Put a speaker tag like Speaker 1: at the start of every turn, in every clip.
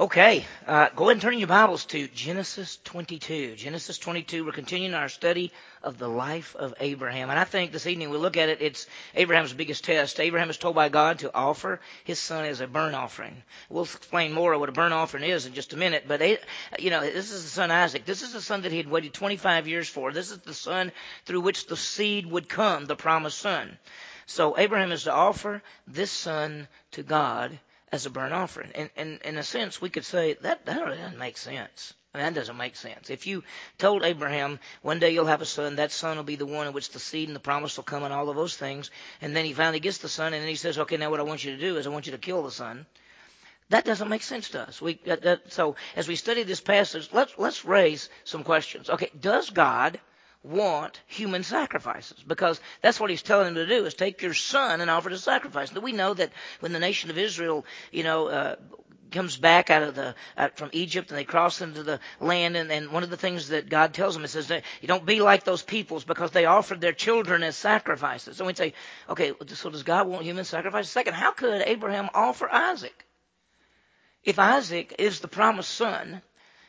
Speaker 1: Okay, uh, go ahead and turn your Bibles to Genesis 22. Genesis 22, we're continuing our study of the life of Abraham. And I think this evening we look at it, it's Abraham's biggest test. Abraham is told by God to offer his son as a burnt offering. We'll explain more of what a burnt offering is in just a minute, but, you know, this is the son Isaac. This is the son that he had waited 25 years for. This is the son through which the seed would come, the promised son. So Abraham is to offer this son to God as a burnt offering. And, and in a sense, we could say that that doesn't make sense. I mean, that doesn't make sense. If you told Abraham one day you'll have a son, that son will be the one in which the seed and the promise will come and all of those things, and then he finally gets the son, and then he says, "Okay, now what I want you to do is I want you to kill the son." That doesn't make sense to us. We that, that, so as we study this passage, let's let's raise some questions. Okay, does God want human sacrifices because that's what he's telling them to do is take your son and offer the sacrifice. Now we know that when the nation of Israel, you know, uh, comes back out of the out from Egypt and they cross into the land and, and one of the things that God tells them is says that you don't be like those peoples because they offered their children as sacrifices. So we say, okay, so does God want human sacrifices? Second, how could Abraham offer Isaac? If Isaac is the promised son,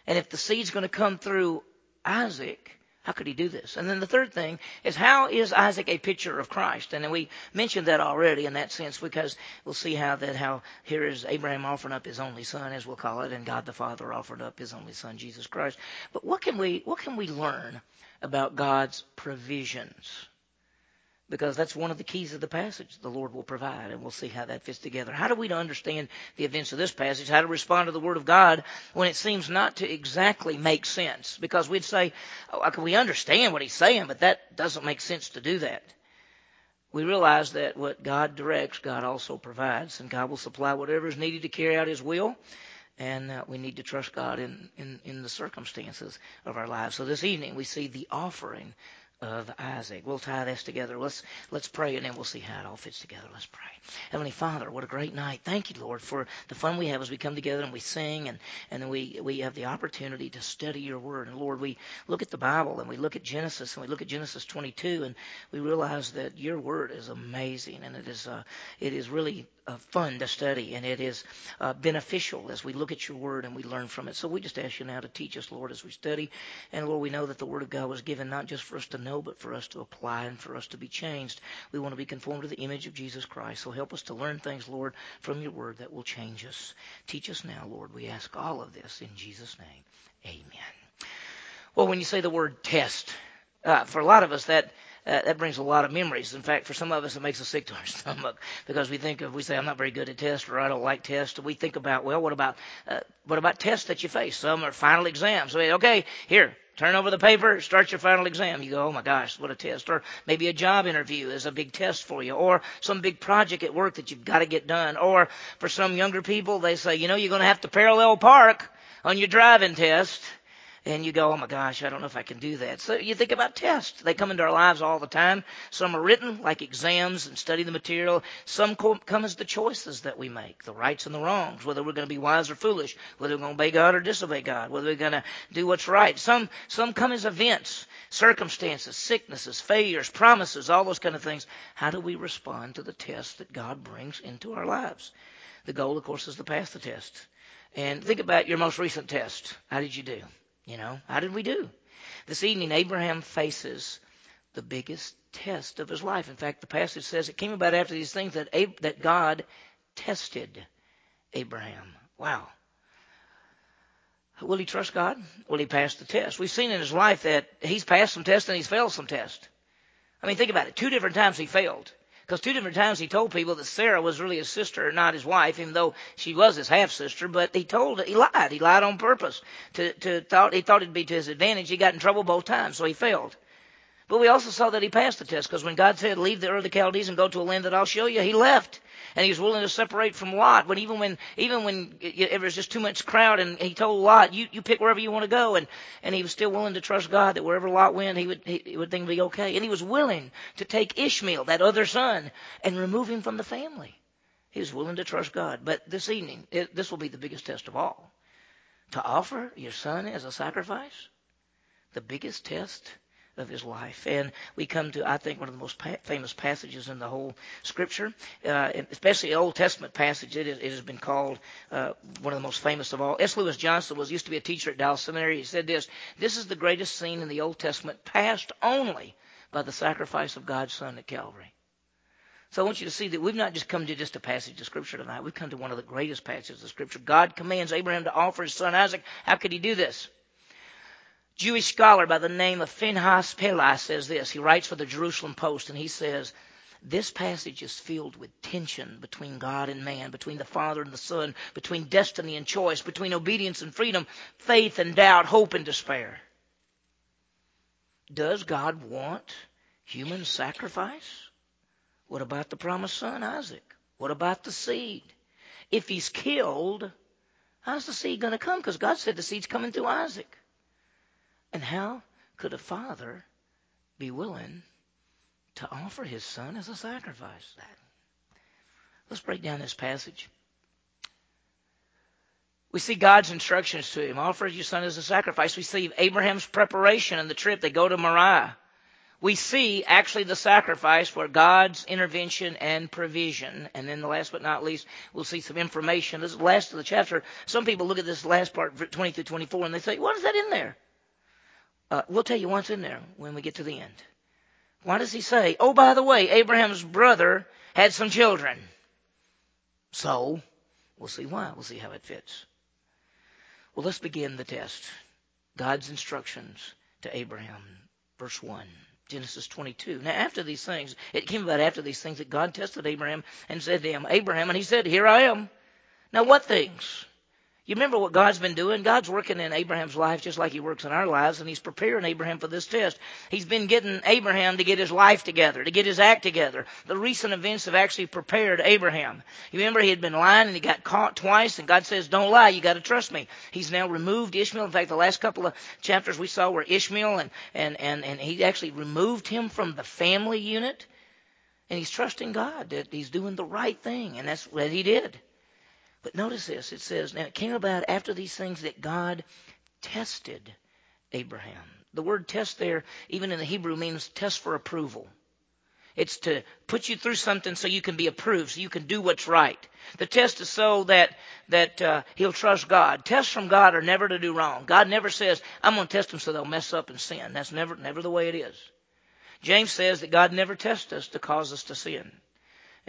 Speaker 1: and if the seed's going to come through Isaac, how could he do this? And then the third thing is how is Isaac a picture of Christ? And we mentioned that already in that sense because we'll see how that how here is Abraham offering up his only son, as we'll call it, and God the Father offered up his only son, Jesus Christ. But what can we what can we learn about God's provisions? Because that's one of the keys of the passage. The Lord will provide, and we'll see how that fits together. How do we understand the events of this passage? How to respond to the Word of God when it seems not to exactly make sense? Because we'd say, oh, we understand what He's saying, but that doesn't make sense to do that. We realize that what God directs, God also provides, and God will supply whatever is needed to carry out His will. And uh, we need to trust God in, in, in the circumstances of our lives. So this evening we see the offering of Isaac. We'll tie this together. Let's let's pray and then we'll see how it all fits together. Let's pray. Heavenly Father, what a great night. Thank you, Lord, for the fun we have as we come together and we sing and, and then we, we have the opportunity to study your word. And Lord, we look at the Bible and we look at Genesis and we look at Genesis 22 and we realize that your word is amazing and it is uh, it is really uh, fun to study and it is uh, beneficial as we look at your word and we learn from it. So we just ask you now to teach us, Lord, as we study. And Lord, we know that the word of God was given not just for us to know, but for us to apply and for us to be changed. We want to be conformed to the image of Jesus Christ. So help us to learn things, Lord, from your word that will change us. Teach us now, Lord. We ask all of this in Jesus' name. Amen. Well, when you say the word test, uh, for a lot of us, that uh, that brings a lot of memories. In fact, for some of us, it makes us sick to our stomach because we think of, we say, I'm not very good at tests or I don't like tests. We think about, well, what about, uh, what about tests that you face? Some are final exams. Okay, here, turn over the paper, start your final exam. You go, oh my gosh, what a test. Or maybe a job interview is a big test for you. Or some big project at work that you've got to get done. Or for some younger people, they say, you know, you're going to have to parallel park on your driving test and you go, oh my gosh, I don't know if I can do that. So you think about tests. They come into our lives all the time. Some are written, like exams and study the material. Some come as the choices that we make, the rights and the wrongs, whether we're going to be wise or foolish, whether we're going to obey God or disobey God, whether we're going to do what's right. Some, some come as events, circumstances, sicknesses, failures, promises, all those kind of things. How do we respond to the tests that God brings into our lives? The goal, of course, is to pass the test. And think about your most recent test. How did you do? You know, how did we do? This evening, Abraham faces the biggest test of his life. In fact, the passage says it came about after these things that, Ab- that God tested Abraham. Wow. Will he trust God? Will he pass the test? We've seen in his life that he's passed some tests and he's failed some tests. I mean, think about it. Two different times he failed. Because two different times he told people that Sarah was really his sister, and not his wife, even though she was his half sister. But he told, he lied. He lied on purpose. To, to thought he thought it'd be to his advantage. He got in trouble both times, so he failed. But we also saw that he passed the test because when God said, "Leave the Ur of the Chaldees and go to a land that I'll show you," he left and he was willing to separate from Lot. When even when even when it was just too much crowd, and he told Lot, "You you pick wherever you want to go," and and he was still willing to trust God that wherever Lot went, he would he, he would think be okay. And he was willing to take Ishmael, that other son, and remove him from the family. He was willing to trust God. But this evening, it, this will be the biggest test of all. To offer your son as a sacrifice, the biggest test of his life. And we come to, I think, one of the most pa- famous passages in the whole Scripture, uh, especially Old Testament passage. It, is, it has been called uh, one of the most famous of all. S. Lewis Johnson was used to be a teacher at Dallas Seminary. He said this: "This is the greatest scene in the Old Testament, passed only by the sacrifice of God's Son at Calvary." So I want you to see that we've not just come to just a passage of Scripture tonight. We've come to one of the greatest passages of Scripture. God commands Abraham to offer his son Isaac. How could he do this? Jewish scholar by the name of Phinehas Peli says this. He writes for the Jerusalem Post, and he says, this passage is filled with tension between God and man, between the Father and the Son, between destiny and choice, between obedience and freedom, faith and doubt, hope and despair. Does God want human sacrifice? What about the promised son, Isaac? What about the seed? If he's killed, how's the seed going to come? Because God said the seed's coming through Isaac. And how could a father be willing to offer his son as a sacrifice? Let's break down this passage. We see God's instructions to him. Offer your son as a sacrifice. We see Abraham's preparation and the trip. They go to Moriah we see actually the sacrifice for God's intervention and provision. And then the last but not least, we'll see some information. This is the last of the chapter. Some people look at this last part, 20 through 24, and they say, what is that in there? Uh, we'll tell you what's in there when we get to the end. Why does he say, oh, by the way, Abraham's brother had some children? So, we'll see why. We'll see how it fits. Well, let's begin the test. God's instructions to Abraham. Verse 1. Genesis 22. Now, after these things, it came about after these things that God tested Abraham and said to him, Abraham, and he said, Here I am. Now, what things? You remember what God's been doing? God's working in Abraham's life just like He works in our lives, and He's preparing Abraham for this test. He's been getting Abraham to get his life together, to get his act together. The recent events have actually prepared Abraham. You remember he had been lying and he got caught twice, and God says, Don't lie, you got to trust me. He's now removed Ishmael. In fact, the last couple of chapters we saw were Ishmael, and, and, and, and He actually removed him from the family unit. And he's trusting God that he's doing the right thing, and that's what he did. But notice this it says, Now it came about after these things that God tested Abraham. The word test there, even in the Hebrew, means test for approval. It's to put you through something so you can be approved, so you can do what's right. The test is so that that uh, he'll trust God. Tests from God are never to do wrong. God never says, "I'm going to test them so they'll mess up and sin." That's never never the way it is. James says that God never tests us to cause us to sin.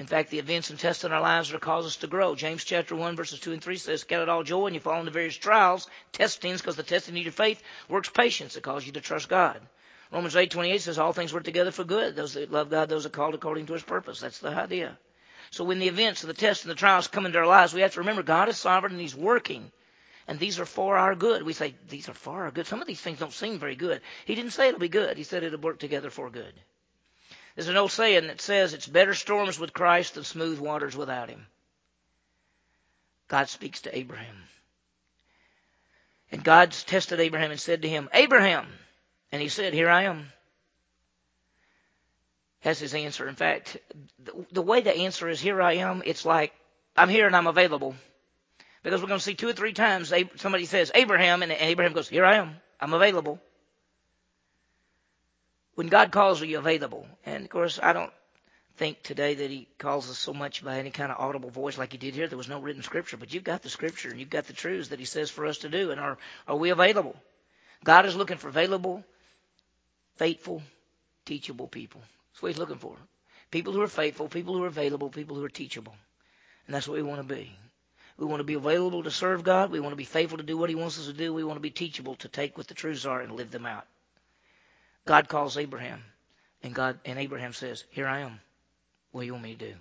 Speaker 1: In fact, the events and tests in our lives are cause us to grow. James chapter 1 verses 2 and 3 says, Count it all joy when you fall into various trials, testings, because the testing of your faith works patience that causes you to trust God. Romans 8, 28 says, All things work together for good. Those that love God, those are called according to his purpose. That's the idea. So when the events, and the tests, and the trials come into our lives, we have to remember God is sovereign and he's working. And these are for our good. We say, these are for our good. Some of these things don't seem very good. He didn't say it'll be good. He said it'll work together for good. There's an old saying that says it's better storms with Christ than smooth waters without him. God speaks to Abraham. And God tested Abraham and said to him, Abraham. And he said, Here I am. That's his answer. In fact, the way the answer is, Here I am, it's like, I'm here and I'm available. Because we're going to see two or three times somebody says, Abraham, and Abraham goes, Here I am. I'm available when God calls, are you available? And of course, I don't think today that He calls us so much by any kind of audible voice like He did here. There was no written scripture, but you've got the scripture and you've got the truths that He says for us to do. And are, are we available? God is looking for available, faithful, teachable people. That's what He's looking for. People who are faithful, people who are available, people who are teachable. And that's what we want to be. We want to be available to serve God. We want to be faithful to do what He wants us to do. We want to be teachable to take what the truths are and live them out. God calls Abraham, and God and Abraham says, "Here I am. What do you want me to do?"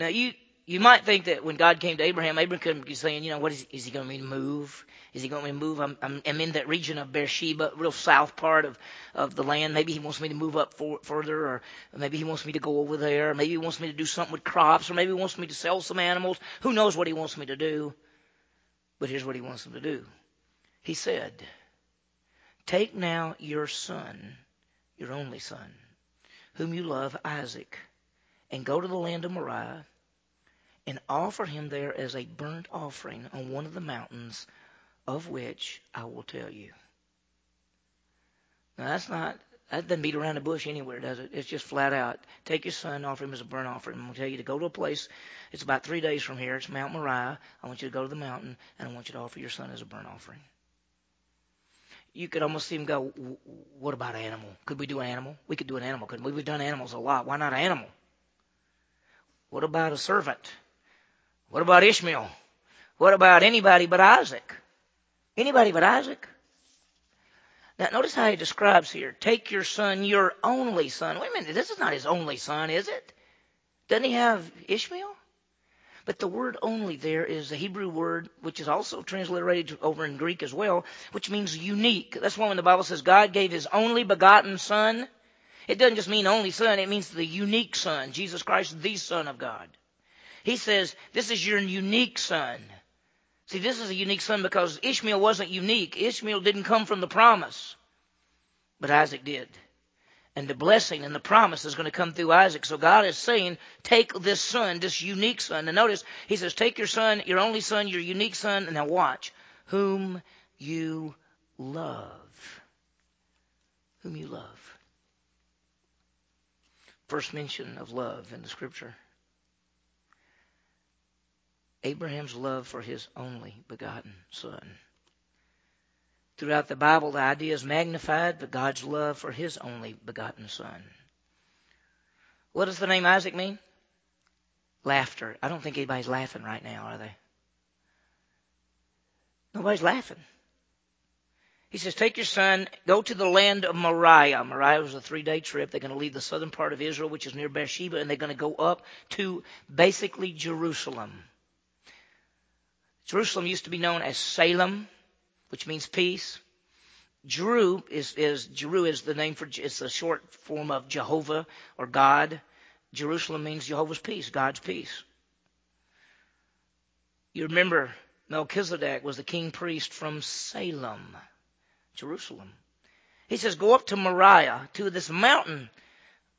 Speaker 1: Now you you might think that when God came to Abraham, Abraham could be saying, you know, what is, is he going to mean move? Is he going to move? I'm, I'm, I'm, in that region of Beersheba, real south part of, of the land. Maybe he wants me to move up for, further, or maybe he wants me to go over there. Or maybe he wants me to do something with crops, or maybe he wants me to sell some animals. Who knows what he wants me to do? But here's what he wants him to do. He said, Take now your son, your only son, whom you love, Isaac, and go to the land of Moriah and offer him there as a burnt offering on one of the mountains of which I will tell you. Now that's not that doesn't beat around the bush anywhere, does it? It's just flat out. Take your son, offer him as a burnt offering. I'm going to tell you to go to a place. It's about three days from here. It's Mount Moriah. I want you to go to the mountain, and I want you to offer your son as a burnt offering. You could almost see him go, what about animal? Could we do an animal? We could do an animal, couldn't we? We've done animals a lot. Why not an animal? What about a servant? What about Ishmael? What about anybody but Isaac? Anybody but Isaac? Now, notice how he describes here. Take your son, your only son. Wait a minute, this is not his only son, is it? Doesn't he have Ishmael? But the word only there is a Hebrew word which is also transliterated over in Greek as well, which means unique. That's why when the Bible says God gave his only begotten son, it doesn't just mean only son, it means the unique son, Jesus Christ, the Son of God. He says, This is your unique son. See, this is a unique son because Ishmael wasn't unique. Ishmael didn't come from the promise, but Isaac did. And the blessing and the promise is going to come through Isaac. So God is saying, take this son, this unique son. And notice, he says, take your son, your only son, your unique son, and now watch, whom you love. Whom you love. First mention of love in the scripture. Abraham's love for his only begotten son. Throughout the Bible, the idea is magnified, but God's love for his only begotten son. What does the name Isaac mean? Laughter. I don't think anybody's laughing right now, are they? Nobody's laughing. He says, Take your son, go to the land of Moriah. Moriah was a three day trip. They're going to leave the southern part of Israel, which is near Beersheba, and they're going to go up to basically Jerusalem. Jerusalem used to be known as Salem, which means peace. Jeru is, is Jeru is the name for it's the short form of Jehovah or God. Jerusalem means Jehovah's peace, God's peace. You remember Melchizedek was the king priest from Salem, Jerusalem. He says, Go up to Moriah, to this mountain,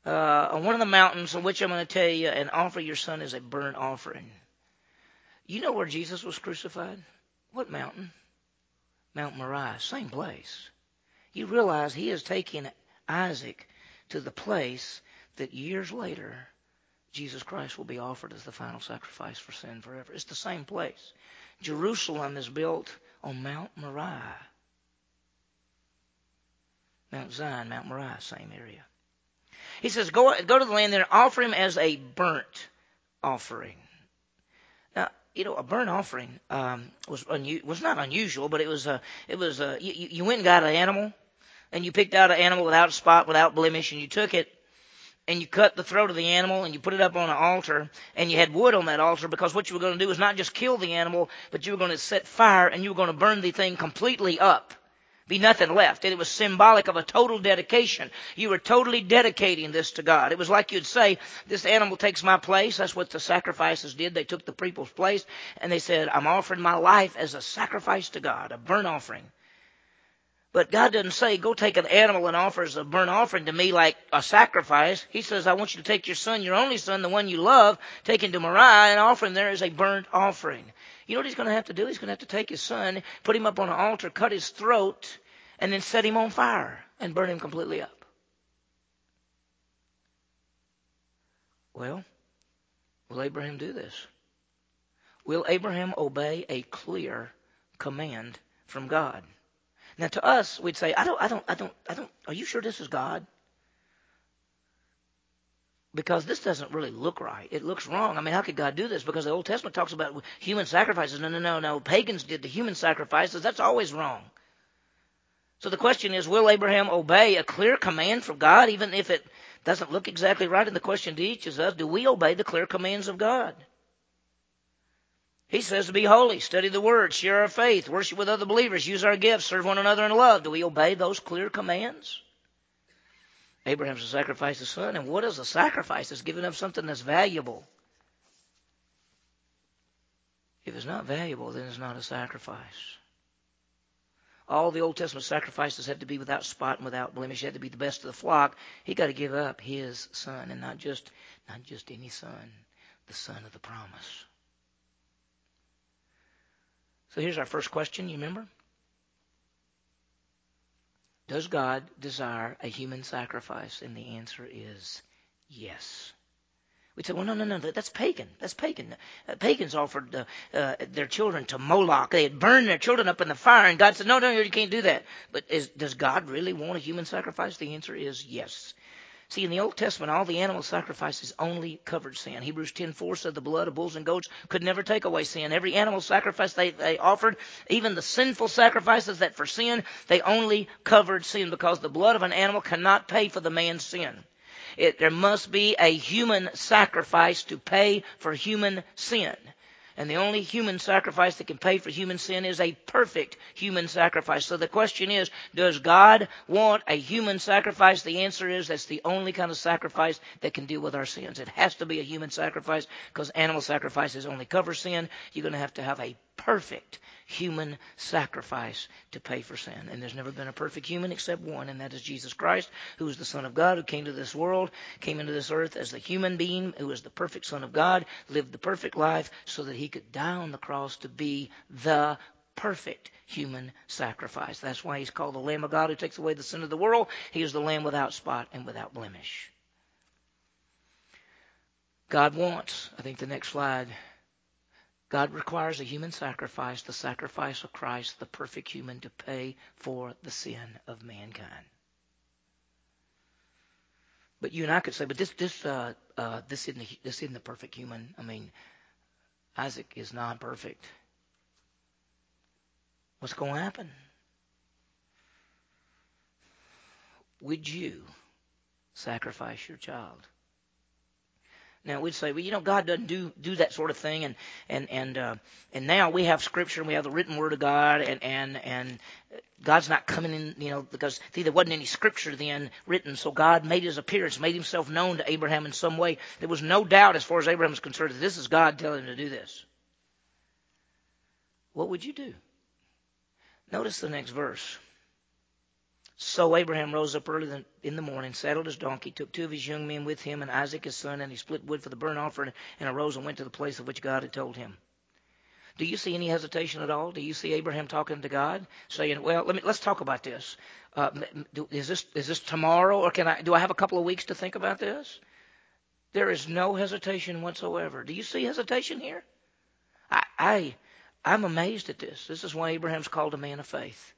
Speaker 1: uh, on one of the mountains on which I'm going to tell you, and offer your son as a burnt offering. You know where Jesus was crucified? What mountain? Mount Moriah, same place. You realize he is taking Isaac to the place that years later Jesus Christ will be offered as the final sacrifice for sin forever. It's the same place. Jerusalem is built on Mount Moriah. Mount Zion, Mount Moriah, same area. He says, go, go to the land there and offer him as a burnt offering you know, a burnt offering um, was unu- was not unusual, but it was uh, it was uh, you, you went and got an animal, and you picked out an animal without spot, without blemish, and you took it and you cut the throat of the animal and you put it up on an altar and you had wood on that altar because what you were going to do was not just kill the animal, but you were going to set fire and you were going to burn the thing completely up be nothing left. And it was symbolic of a total dedication. You were totally dedicating this to God. It was like you'd say, this animal takes my place. That's what the sacrifices did. They took the people's place and they said, I'm offering my life as a sacrifice to God, a burnt offering. But God doesn't say, go take an animal and offer as a burnt offering to me like a sacrifice. He says, I want you to take your son, your only son, the one you love, take him to Moriah and offer him there as a burnt offering. You know what he's going to have to do? He's going to have to take his son, put him up on an altar, cut his throat, and then set him on fire and burn him completely up. Well, will Abraham do this? Will Abraham obey a clear command from God? Now to us, we'd say, I don't, I don't, I don't, I don't, are you sure this is God? Because this doesn't really look right. It looks wrong. I mean, how could God do this? Because the Old Testament talks about human sacrifices. No, no, no, no. Pagans did the human sacrifices. That's always wrong. So the question is, will Abraham obey a clear command from God, even if it doesn't look exactly right? And the question to each is us, do we obey the clear commands of God? He says to be holy, study the word, share our faith, worship with other believers, use our gifts, serve one another in love. Do we obey those clear commands? Abraham's to sacrifice his son. And what is a sacrifice? It's giving up something that's valuable. If it's not valuable, then it's not a sacrifice. All the Old Testament sacrifices had to be without spot and without blemish. He had to be the best of the flock. He got to give up his son, and not just not just any son, the son of the promise. So here's our first question. You remember? Does God desire a human sacrifice? And the answer is yes. We say, well, no, no, no, that's pagan. That's pagan. Uh, pagans offered uh, uh, their children to Moloch. They had burned their children up in the fire, and God said, no, no, you can't do that. But is, does God really want a human sacrifice? The answer is yes. See, in the Old Testament, all the animal sacrifices only covered sin. Hebrews 10:4 said the blood of bulls and goats could never take away sin. Every animal sacrifice they, they offered, even the sinful sacrifices that for sin, they only covered sin because the blood of an animal cannot pay for the man's sin. It, there must be a human sacrifice to pay for human sin. And the only human sacrifice that can pay for human sin is a perfect human sacrifice. So the question is, does God want a human sacrifice? The answer is that's the only kind of sacrifice that can deal with our sins. It has to be a human sacrifice because animal sacrifices only cover sin. You're going to have to have a perfect human sacrifice to pay for sin. And there's never been a perfect human except one, and that is Jesus Christ, who is the Son of God, who came to this world, came into this earth as the human being, who is the perfect Son of God, lived the perfect life so that he could die on the cross to be the perfect human sacrifice. That's why he's called the Lamb of God who takes away the sin of the world. He is the Lamb without spot and without blemish. God wants, I think the next slide God requires a human sacrifice, the sacrifice of Christ, the perfect human, to pay for the sin of mankind. But you and I could say, but this this uh, uh, this isn't this isn't the perfect human. I mean, Isaac is not perfect. What's going to happen? Would you sacrifice your child? Now we'd say, well, you know, God doesn't do do that sort of thing, and and and uh, and now we have Scripture and we have the written Word of God, and and and God's not coming in, you know, because see, there wasn't any Scripture then written, so God made His appearance, made Himself known to Abraham in some way. There was no doubt, as far as Abraham was concerned, that this is God telling him to do this. What would you do? Notice the next verse. So Abraham rose up early in the morning, saddled his donkey, took two of his young men with him, and Isaac his son, and he split wood for the burnt offering, and arose and went to the place of which God had told him. Do you see any hesitation at all? Do you see Abraham talking to God, saying, "Well, let me let's talk about this. Uh, is this is this tomorrow, or can I do I have a couple of weeks to think about this?" There is no hesitation whatsoever. Do you see hesitation here? I, I I'm amazed at this. This is why Abraham's called a man of faith.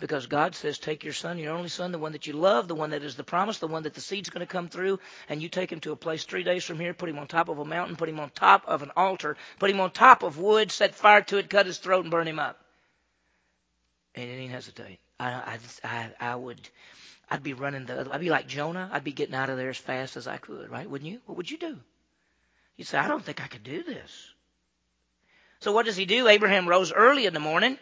Speaker 1: Because God says, take your son, your only son, the one that you love, the one that is the promise, the one that the seed's going to come through, and you take him to a place three days from here, put him on top of a mountain, put him on top of an altar, put him on top of wood, set fire to it, cut his throat, and burn him up. And he didn't hesitate. I, I, I, I would, I'd be running the, I'd be like Jonah. I'd be getting out of there as fast as I could, right? Wouldn't you? What would you do? You'd say, I don't think I could do this. So what does he do? Abraham rose early in the morning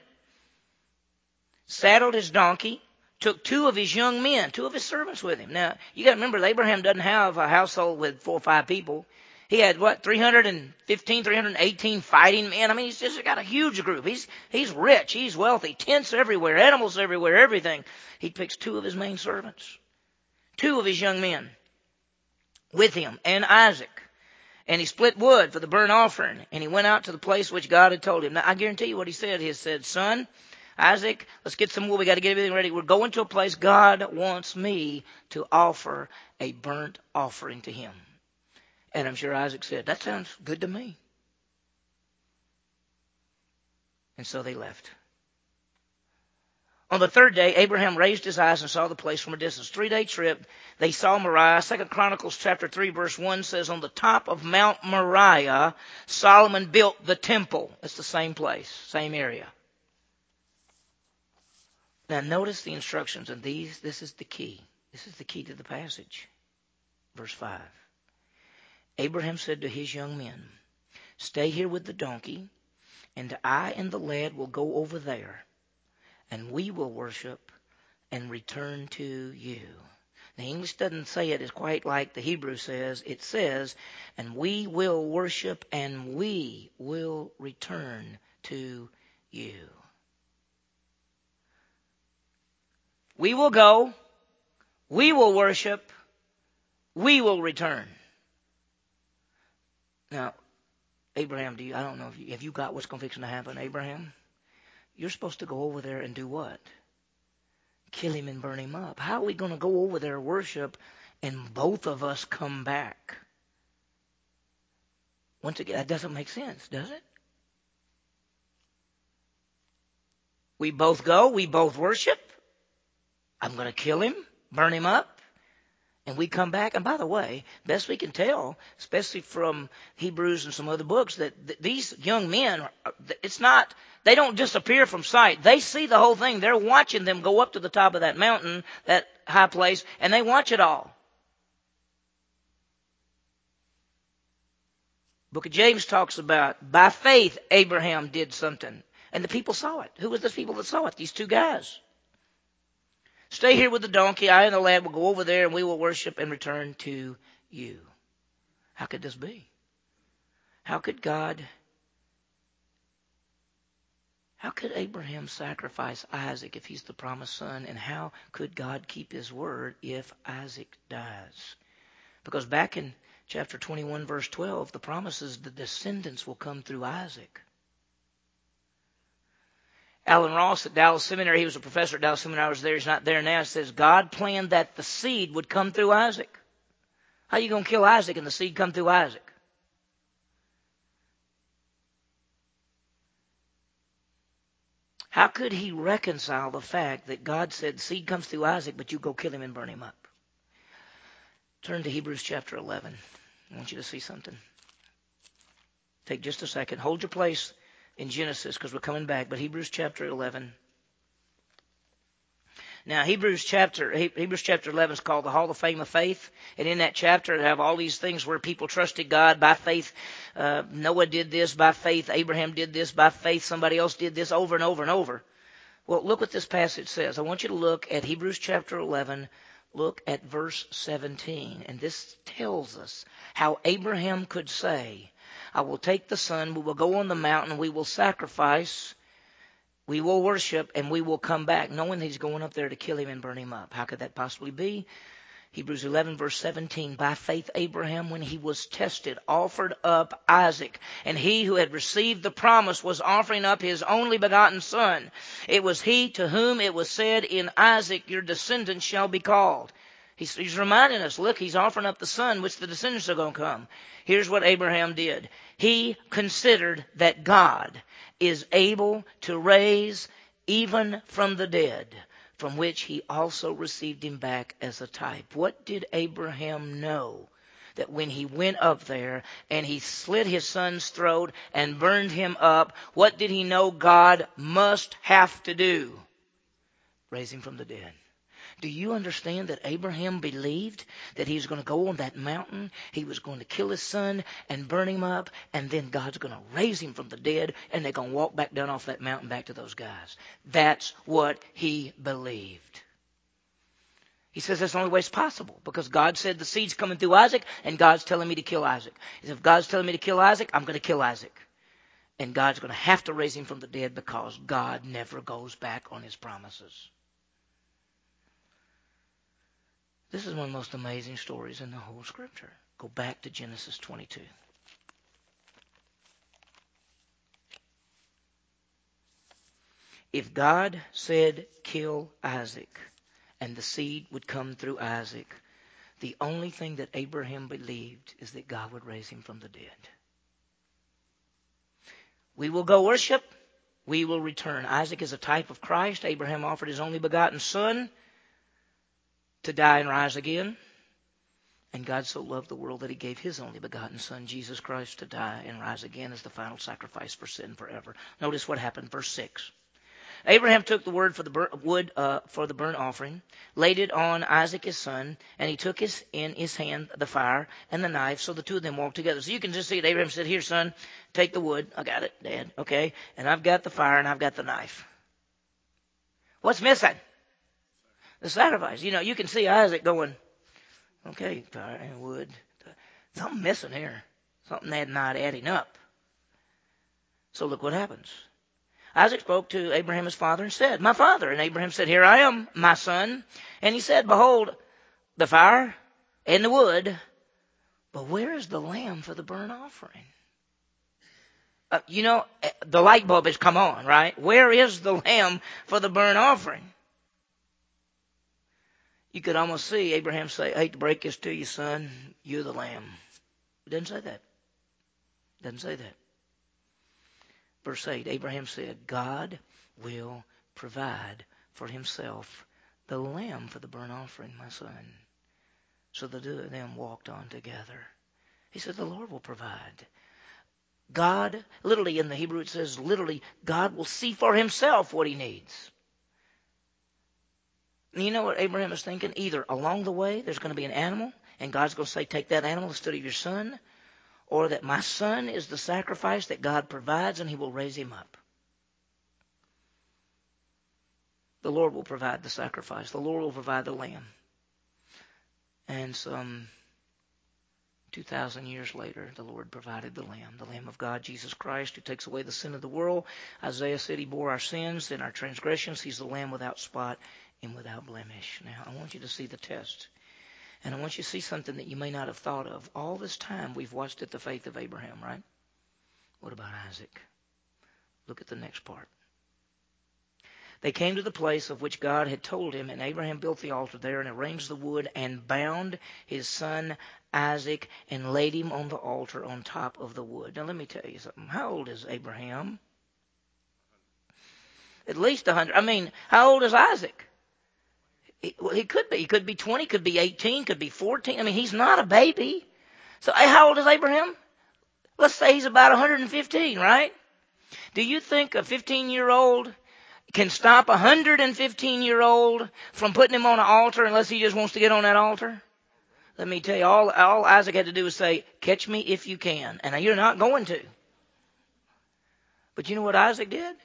Speaker 1: saddled his donkey, took two of his young men, two of his servants with him. Now, you got to remember, Abraham doesn't have a household with four or five people. He had what, 315, 318 fighting men. I mean, he's just got a huge group. He's, he's rich. He's wealthy. Tents everywhere, animals everywhere, everything. He picks two of his main servants, two of his young men with him, and Isaac. And he split wood for the burnt offering, and he went out to the place which God had told him. Now, I guarantee you what he said. He said, son, Isaac, let's get some wood. We got to get everything ready. We're going to a place God wants me to offer a burnt offering to him. And I'm sure Isaac said, That sounds good to me. And so they left. On the third day, Abraham raised his eyes and saw the place from a distance. Three day trip. They saw Moriah. Second Chronicles chapter 3 verse 1 says, on the top of Mount Moriah, Solomon built the temple. It's the same place, same area. Now notice the instructions, and these this is the key. This is the key to the passage. Verse 5. Abraham said to his young men, Stay here with the donkey, and I and the lad will go over there, and we will worship and return to you. The English doesn't say it as quite like the Hebrew says. It says, and we will worship and we will return to you. We will go. We will worship. We will return. Now, Abraham, do you, I don't know if you, have you got what's going to happen, Abraham? You're supposed to go over there and do what? kill him and burn him up. How are we going to go over there worship and both of us come back? Once again, that doesn't make sense, does it? We both go, we both worship. I'm going to kill him, burn him up, and we come back. And by the way, best we can tell, especially from Hebrews and some other books, that th- these young men, it's not, they don't disappear from sight. They see the whole thing. They're watching them go up to the top of that mountain, that high place, and they watch it all. Book of James talks about by faith Abraham did something. And the people saw it. Who was the people that saw it? These two guys. Stay here with the donkey. I and the lad will go over there and we will worship and return to you. How could this be? How could God, how could Abraham sacrifice Isaac if he's the promised son? And how could God keep his word if Isaac dies? Because back in chapter 21, verse 12, the promise is the descendants will come through Isaac. Allen Ross at Dallas Seminary, he was a professor at Dallas Seminary, I was there, he's not there now, says God planned that the seed would come through Isaac. How you going to kill Isaac and the seed come through Isaac? How could he reconcile the fact that God said seed comes through Isaac, but you go kill him and burn him up? Turn to Hebrews chapter 11. I want you to see something. Take just a second. Hold your place in Genesis because we're coming back, but Hebrews chapter 11. Now, Hebrews chapter Hebrews chapter 11 is called the Hall of Fame of Faith, and in that chapter, they have all these things where people trusted God by faith. Uh, Noah did this by faith. Abraham did this by faith. Somebody else did this over and over and over. Well, look what this passage says. I want you to look at Hebrews chapter 11. Look at verse 17, and this tells us how Abraham could say, I will take the son, we will go on the mountain, we will sacrifice, we will worship, and we will come back, knowing he's going up there to kill him and burn him up. How could that possibly be? Hebrews 11 verse 17, by faith Abraham, when he was tested, offered up Isaac. And he who had received the promise was offering up his only begotten son. It was he to whom it was said, in Isaac your descendants shall be called. He's, he's reminding us, look, he's offering up the son, which the descendants are going to come. Here's what Abraham did. He considered that God is able to raise even from the dead, from which he also received him back as a type. What did Abraham know? That when he went up there and he slit his son's throat and burned him up, what did he know God must have to do? Raise him from the dead. Do you understand that Abraham believed that he was going to go on that mountain, he was going to kill his son and burn him up, and then God's going to raise him from the dead, and they're going to walk back down off that mountain back to those guys? That's what he believed. He says that's the only way it's possible because God said the seed's coming through Isaac, and God's telling me to kill Isaac. If God's telling me to kill Isaac, I'm going to kill Isaac. And God's going to have to raise him from the dead because God never goes back on his promises. This is one of the most amazing stories in the whole scripture. Go back to Genesis 22. If God said, kill Isaac, and the seed would come through Isaac, the only thing that Abraham believed is that God would raise him from the dead. We will go worship. We will return. Isaac is a type of Christ. Abraham offered his only begotten son to die and rise again. And God so loved the world that he gave his only begotten Son, Jesus Christ, to die and rise again as the final sacrifice for sin forever. Notice what happened, verse 6. Abraham took the word for the bur- wood uh, for the burnt offering, laid it on Isaac his son, and he took his, in his hand the fire and the knife. So the two of them walked together. So you can just see it. Abraham said, "Here, son, take the wood. I got it, Dad. Okay, and I've got the fire and I've got the knife. What's missing? The sacrifice. You know, you can see Isaac going, okay, fire and wood. Something missing here. Something that not adding up. So look what happens. Isaac spoke to Abraham his father and said, My father. And Abraham said, Here I am, my son. And he said, Behold, the fire and the wood, but where is the lamb for the burnt offering? Uh, you know, the light bulb has come on, right? Where is the lamb for the burnt offering? You could almost see Abraham say, I hate to break this to you, son. You're the lamb. Doesn't say that. Doesn't say that. Verse 8 Abraham said, God will provide for himself the lamb for the burnt offering, my son. So the two of them walked on together. He said, The Lord will provide. God, literally in the Hebrew it says, literally, God will see for himself what he needs. And you know what Abraham is thinking? Either along the way there's going to be an animal, and God's going to say, Take that animal instead of your son, or that my son is the sacrifice that God provides and he will raise him up. The Lord will provide the sacrifice, the Lord will provide the lamb. And some 2,000 years later, the Lord provided the Lamb, the Lamb of God, Jesus Christ, who takes away the sin of the world. Isaiah said he bore our sins and our transgressions. He's the Lamb without spot and without blemish. Now, I want you to see the test. And I want you to see something that you may not have thought of. All this time, we've watched at the faith of Abraham, right? What about Isaac? Look at the next part. They came to the place of which God had told him, and Abraham built the altar there and arranged the wood and bound his son Isaac and laid him on the altar on top of the wood. Now, let me tell you something. How old is Abraham? At least a hundred. I mean, how old is Isaac? He, well, he could be. He could be 20, could be 18, could be 14. I mean, he's not a baby. So, how old is Abraham? Let's say he's about 115, right? Do you think a 15 year old can stop a 115 year old from putting him on an altar unless he just wants to get on that altar? Let me tell you, all, all Isaac had to do was say, catch me if you can. And you're not going to. But you know what Isaac did?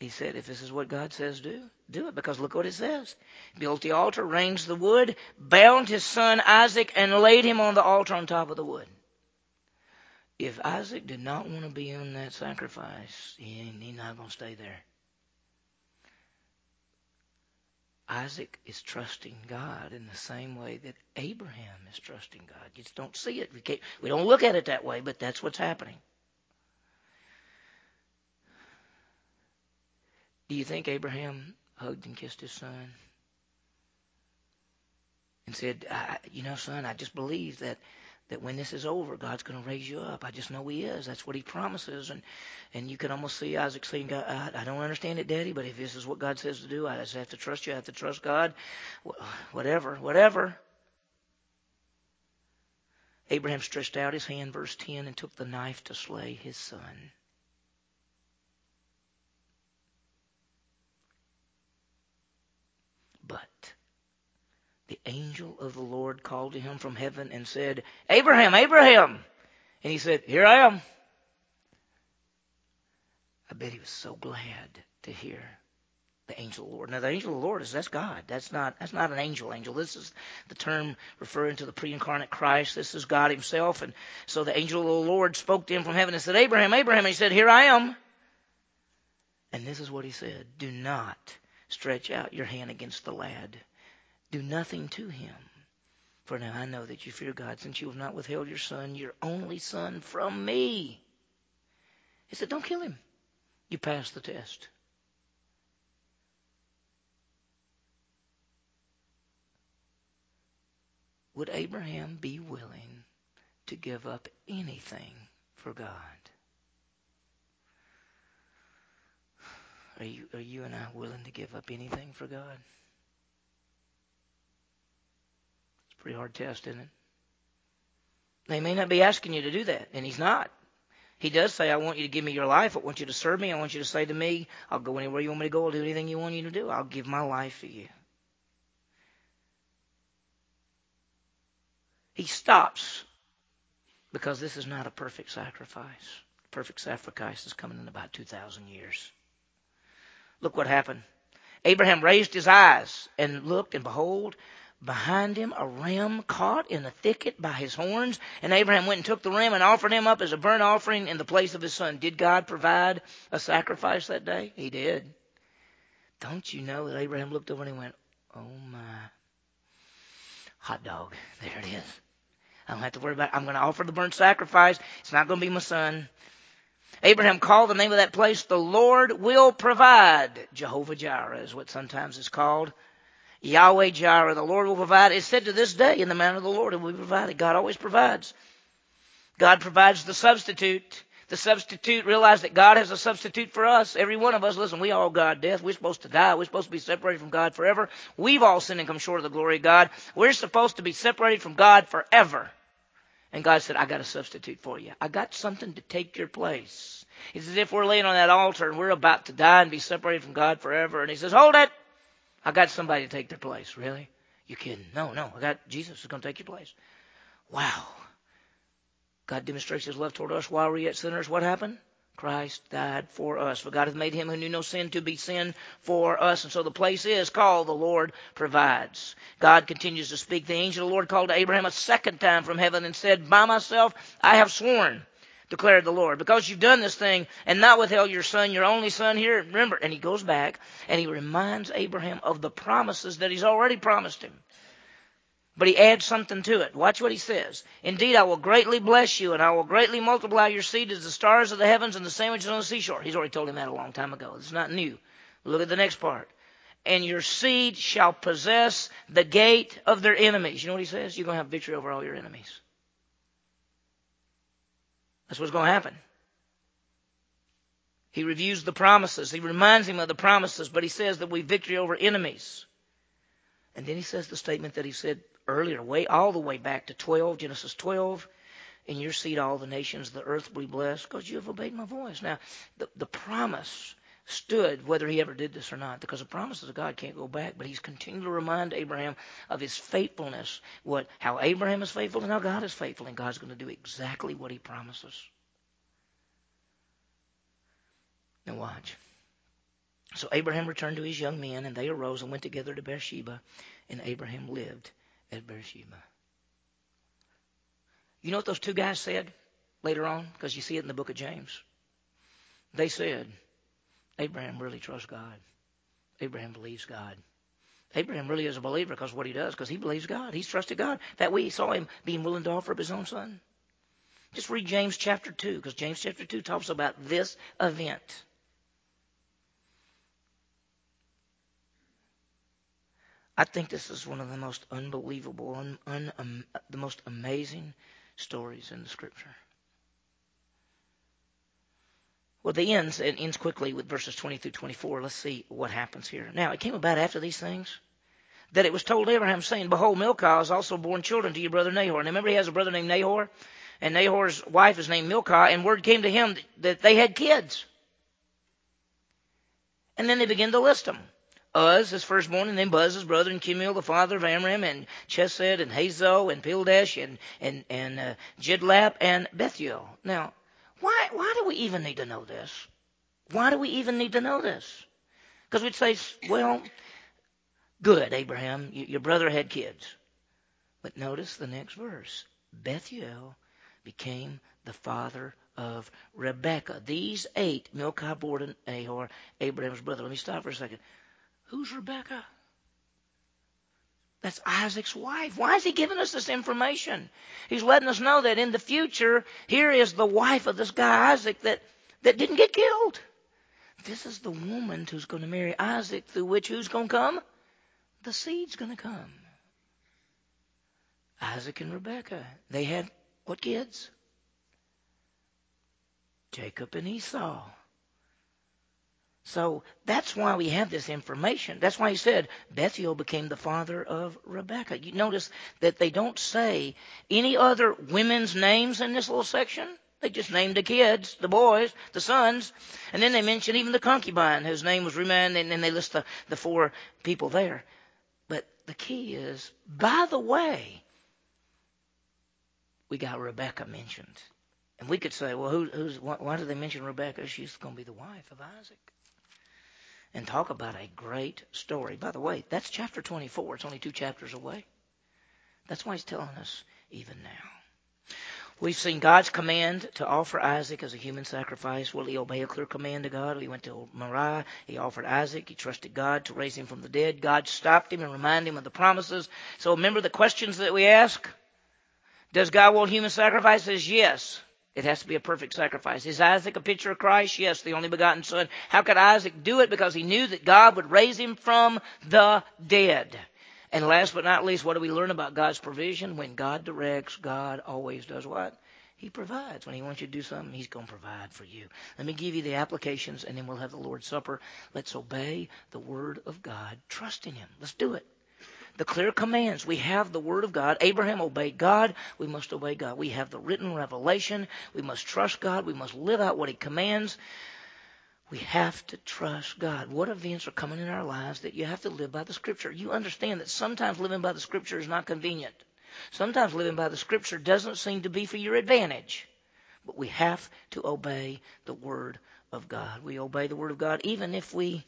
Speaker 1: He said, if this is what God says do, do it. Because look what it says. Built the altar, arranged the wood, bound his son Isaac, and laid him on the altar on top of the wood. If Isaac did not want to be in that sacrifice, he ain't, he's not going to stay there. Isaac is trusting God in the same way that Abraham is trusting God. You just don't see it. We, we don't look at it that way, but that's what's happening. Do you think Abraham hugged and kissed his son and said, "You know, son, I just believe that that when this is over, God's going to raise you up. I just know He is. That's what He promises. And and you can almost see Isaac saying, I, I don't understand it, Daddy, but if this is what God says to do, I just have to trust you. I have to trust God. Whatever, whatever. Abraham stretched out his hand, verse 10, and took the knife to slay his son. But the angel of the Lord called to him from heaven and said, Abraham, Abraham! And he said, Here I am. I bet he was so glad to hear the angel of the Lord. Now the angel of the Lord is that's God. That's not that's not an angel angel. This is the term referring to the pre-incarnate Christ. This is God Himself. And so the angel of the Lord spoke to him from heaven and said, Abraham, Abraham. And he said, Here I am. And this is what he said. Do not stretch out your hand against the lad do nothing to him. For now I know that you fear God, since you have not withheld your son, your only son, from me. He said, Don't kill him. You passed the test. Would Abraham be willing to give up anything for God? Are you, are you and I willing to give up anything for God? It's a pretty hard test, isn't it? They may not be asking you to do that, and he's not. He does say, I want you to give me your life. I want you to serve me. I want you to say to me, I'll go anywhere you want me to go. I'll do anything you want you to do. I'll give my life for you. He stops because this is not a perfect sacrifice. Perfect sacrifice is coming in about 2,000 years. Look what happened. Abraham raised his eyes and looked, and behold, behind him a ram caught in a thicket by his horns. And Abraham went and took the ram and offered him up as a burnt offering in the place of his son. Did God provide a sacrifice that day? He did. Don't you know that Abraham looked over and he went, Oh my. Hot dog. There it is. I don't have to worry about it. I'm going to offer the burnt sacrifice. It's not going to be my son. Abraham called the name of that place, the Lord will provide. Jehovah Jireh is what sometimes is called. Yahweh Jireh, the Lord will provide. It's said to this day, in the manner of the Lord, it will be provided. God always provides. God provides the substitute. The substitute realized that God has a substitute for us. Every one of us, listen, we all God death. We're supposed to die. We're supposed to be separated from God forever. We've all sinned and come short of the glory of God. We're supposed to be separated from God forever. And God said, I got a substitute for you. I got something to take your place. It's as if we're laying on that altar and we're about to die and be separated from God forever. And He says, Hold it! I got somebody to take their place. Really? You kidding? No, no. I got Jesus is going to take your place. Wow. God demonstrates his love toward us while we are yet sinners. What happened? Christ died for us. For God hath made him who knew no sin to be sin for us. And so the place is called the Lord provides. God continues to speak. The angel of the Lord called to Abraham a second time from heaven and said, By myself I have sworn, declared the Lord, because you've done this thing and not withheld your son, your only son here. Remember, and he goes back and he reminds Abraham of the promises that he's already promised him. But he adds something to it. Watch what he says. Indeed, I will greatly bless you, and I will greatly multiply your seed as the stars of the heavens and the sandwiches on the seashore. He's already told him that a long time ago. It's not new. Look at the next part. And your seed shall possess the gate of their enemies. You know what he says? You're going to have victory over all your enemies. That's what's going to happen. He reviews the promises. He reminds him of the promises, but he says that we victory over enemies. And then he says the statement that he said earlier, way all the way back to 12, Genesis 12. In your seed, all the nations of the earth will be blessed because you have obeyed my voice. Now, the, the promise stood whether he ever did this or not because the promises of God can't go back. But he's continuing to remind Abraham of his faithfulness, what how Abraham is faithful and how God is faithful, and God's going to do exactly what he promises. Now watch. So Abraham returned to his young men, and they arose and went together to Beersheba, and Abraham lived at Beersheba. You know what those two guys said later on? Because you see it in the book of James. They said, Abraham really trusts God. Abraham believes God. Abraham really is a believer because what he does, because he believes God. He's trusted God. That we saw him being willing to offer up his own son. Just read James chapter 2, because James chapter 2 talks about this event. I think this is one of the most unbelievable, un, un, um, the most amazing stories in the Scripture. Well, the ends it ends quickly with verses 20 through 24. Let's see what happens here. Now, it came about after these things that it was told Abraham, saying, Behold, Milcah has also borne children to your brother Nahor. And remember, he has a brother named Nahor, and Nahor's wife is named Milcah, and word came to him that they had kids. And then they began to list them. Uz, his firstborn, and then Buz, his brother, and Kemuel, the father of Amram, and Chesed, and Hazo, and Pildash, and and and uh, Jidlaph, and Bethuel. Now, why why do we even need to know this? Why do we even need to know this? Because we'd say, well, good, Abraham, you, your brother had kids. But notice the next verse. Bethuel became the father of Rebekah. These eight, Milcah, Borden, Ahor, Abraham's brother. Let me stop for a second. Who's Rebecca? That's Isaac's wife. Why is he giving us this information? He's letting us know that in the future, here is the wife of this guy Isaac that, that didn't get killed. This is the woman who's going to marry Isaac, through which who's going to come? The seed's going to come. Isaac and Rebecca. They had what kids? Jacob and Esau. So that's why we have this information. That's why he said Bethuel became the father of Rebekah. You notice that they don't say any other women's names in this little section. They just named the kids, the boys, the sons, and then they mention even the concubine whose name was Reumah, and then they list the, the four people there. But the key is, by the way, we got Rebecca mentioned. And we could say, well, who, who's, why, why do they mention Rebecca? She's going to be the wife of Isaac and talk about a great story. By the way, that's chapter 24. It's only two chapters away. That's why he's telling us even now. We've seen God's command to offer Isaac as a human sacrifice. Will he obey a clear command to God? He went to Moriah. He offered Isaac. He trusted God to raise him from the dead. God stopped him and reminded him of the promises. So remember the questions that we ask? Does God want human sacrifices? Yes. It has to be a perfect sacrifice. Is Isaac a picture of Christ? Yes, the only begotten son. How could Isaac do it? Because he knew that God would raise him from the dead. And last but not least, what do we learn about God's provision? When God directs, God always does what? He provides. When He wants you to do something, He's going to provide for you. Let me give you the applications, and then we'll have the Lord's Supper. Let's obey the Word of God. Trust in Him. Let's do it. The clear commands. We have the Word of God. Abraham obeyed God. We must obey God. We have the written revelation. We must trust God. We must live out what He commands. We have to trust God. What events are coming in our lives that you have to live by the Scripture? You understand that sometimes living by the Scripture is not convenient. Sometimes living by the Scripture doesn't seem to be for your advantage. But we have to obey the Word of God. We obey the Word of God even if we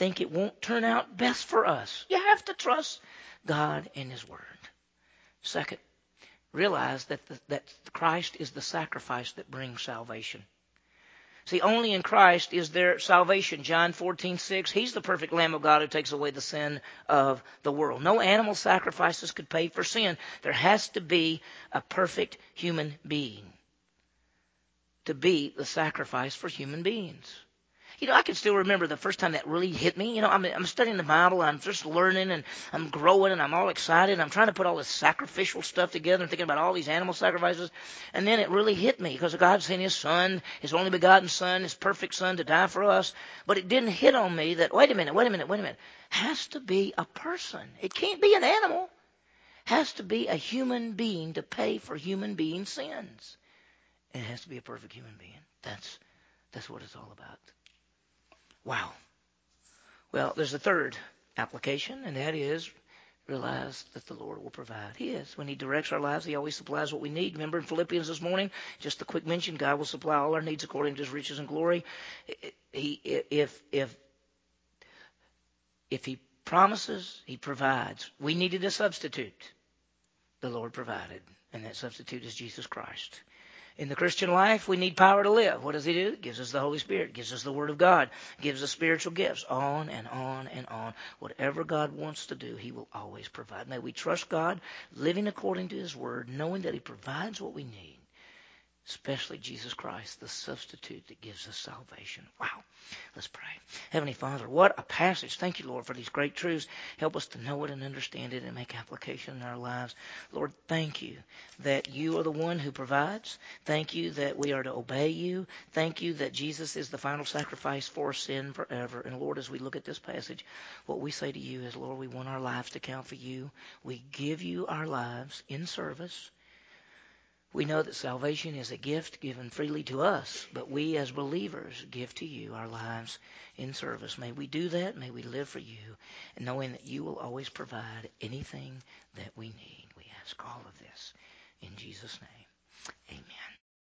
Speaker 1: think it won't turn out best for us. You have to trust God and His Word. Second, realize that, the, that Christ is the sacrifice that brings salvation. See, only in Christ is there salvation. John 14:6. He's the perfect Lamb of God who takes away the sin of the world. No animal sacrifices could pay for sin. There has to be a perfect human being to be the sacrifice for human beings. You know, I can still remember the first time that really hit me. You know, I'm, I'm studying the Bible, I'm just learning, and I'm growing, and I'm all excited. And I'm trying to put all this sacrificial stuff together and thinking about all these animal sacrifices. And then it really hit me because God sent His Son, His only begotten Son, His perfect Son to die for us. But it didn't hit on me that, wait a minute, wait a minute, wait a minute. Has to be a person. It can't be an animal. Has to be a human being to pay for human being sins. It has to be a perfect human being. That's, that's what it's all about. Wow. Well, there's a third application, and that is realize that the Lord will provide. He is. When He directs our lives, He always supplies what we need. Remember in Philippians this morning, just a quick mention, God will supply all our needs according to His riches and glory. He, if, if, if He promises, He provides. We needed a substitute. The Lord provided, and that substitute is Jesus Christ. In the Christian life, we need power to live. What does He do? Gives us the Holy Spirit, gives us the Word of God, gives us spiritual gifts, on and on and on. Whatever God wants to do, He will always provide. May we trust God, living according to His Word, knowing that He provides what we need especially Jesus Christ, the substitute that gives us salvation. Wow. Let's pray. Heavenly Father, what a passage. Thank you, Lord, for these great truths. Help us to know it and understand it and make application in our lives. Lord, thank you that you are the one who provides. Thank you that we are to obey you. Thank you that Jesus is the final sacrifice for sin forever. And Lord, as we look at this passage, what we say to you is, Lord, we want our lives to count for you. We give you our lives in service. We know that salvation is a gift given freely to us, but we as believers give to you our lives in service. May we do that. May we live for you, knowing that you will always provide anything that we need. We ask all of this in Jesus' name. Amen.